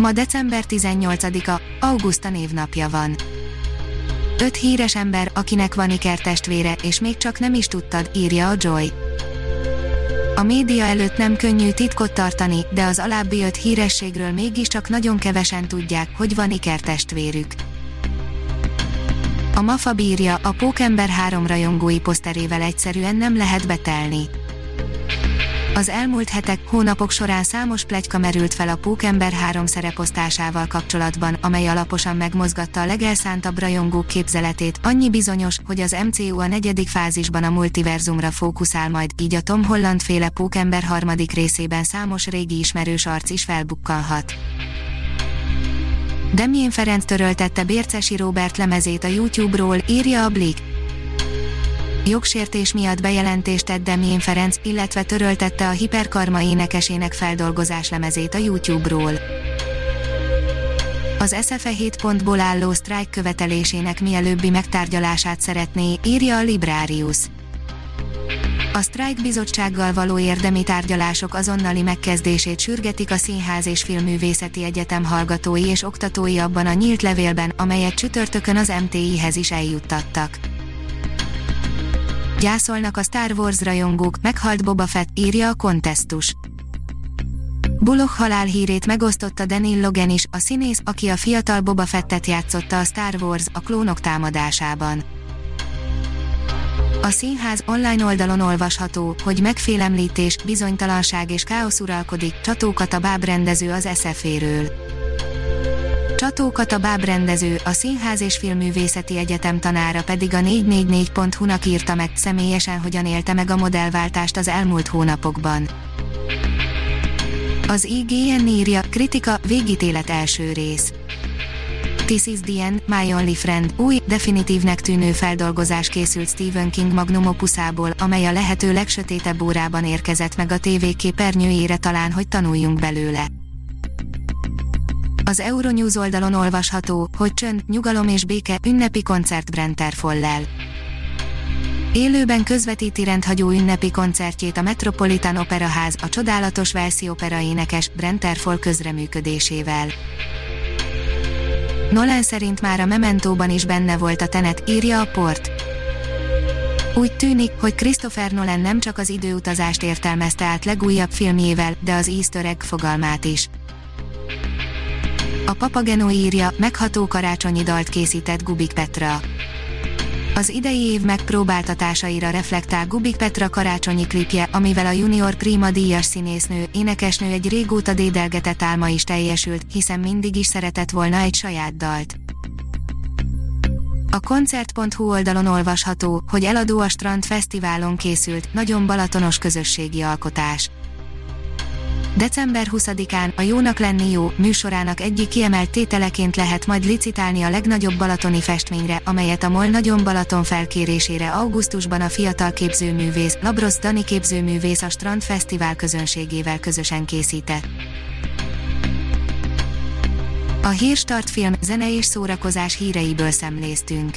Ma december 18-a, Augusta névnapja van. Öt híres ember, akinek van ikertestvére, és még csak nem is tudtad, írja a Joy. A média előtt nem könnyű titkot tartani, de az alábbi öt hírességről mégiscsak nagyon kevesen tudják, hogy van ikertestvérük. A Mafa bírja, a Pókember három rajongói poszterével egyszerűen nem lehet betelni. Az elmúlt hetek, hónapok során számos plegyka merült fel a Pókember három szereposztásával kapcsolatban, amely alaposan megmozgatta a legelszántabb rajongók képzeletét, annyi bizonyos, hogy az MCU a negyedik fázisban a multiverzumra fókuszál majd, így a Tom Holland féle Pókember harmadik részében számos régi ismerős arc is felbukkanhat. Demjén Ferenc töröltette Bércesi Robert lemezét a YouTube-ról, írja a Blick jogsértés miatt bejelentést tett Demjén Ferenc, illetve töröltette a Hiperkarma énekesének feldolgozás lemezét a YouTube-ról. Az SFE 7 pontból álló sztrájk követelésének mielőbbi megtárgyalását szeretné, írja a Librarius. A sztrájk bizottsággal való érdemi tárgyalások azonnali megkezdését sürgetik a Színház és Filmművészeti Egyetem hallgatói és oktatói abban a nyílt levélben, amelyet csütörtökön az MTI-hez is eljuttattak. Gyászolnak a Star Wars rajongók, meghalt Boba Fett, írja a kontesztus. Bullock halálhírét megosztotta Daniel Logan is, a színész, aki a fiatal Boba Fettet játszotta a Star Wars, a klónok támadásában. A színház online oldalon olvasható, hogy megfélemlítés, bizonytalanság és káosz uralkodik, csatókat a bábrendező az eszeféről. Csató Kata bábrendező, a Színház és Filmművészeti Egyetem tanára pedig a 444.hu-nak írta meg, személyesen hogyan élte meg a modellváltást az elmúlt hónapokban. Az IGN írja, kritika, végítélet első rész. This is the end, My Only Friend, új, definitívnek tűnő feldolgozás készült Stephen King magnum opuszából, amely a lehető legsötétebb órában érkezett meg a tévé képernyőjére talán, hogy tanuljunk belőle. Az Euronews oldalon olvasható, hogy csönd, nyugalom és béke, ünnepi koncert Brenter Follel. Élőben közvetíti rendhagyó ünnepi koncertjét a Metropolitan Operaház, a csodálatos Velszi opera énekes Brenter Foll közreműködésével. Nolan szerint már a Mementóban is benne volt a tenet, írja a port. Úgy tűnik, hogy Christopher Nolan nem csak az időutazást értelmezte át legújabb filmjével, de az easter egg fogalmát is. A Papageno írja, megható karácsonyi dalt készített Gubik Petra. Az idei év megpróbáltatásaira reflektál Gubik Petra karácsonyi klipje, amivel a Junior Prima díjas színésznő, énekesnő egy régóta dédelgetett álma is teljesült, hiszen mindig is szeretett volna egy saját dalt. A koncert.hu oldalon olvasható, hogy eladó a Strand Fesztiválon készült, nagyon balatonos közösségi alkotás. December 20-án a Jónak lenni jó műsorának egyik kiemelt tételeként lehet majd licitálni a legnagyobb balatoni festményre, amelyet a MOL Nagyon Balaton felkérésére augusztusban a fiatal képzőművész, Labrosz Dani képzőművész a Strand Fesztivál közönségével közösen készített. A Hírstart film, zene és szórakozás híreiből szemléztünk.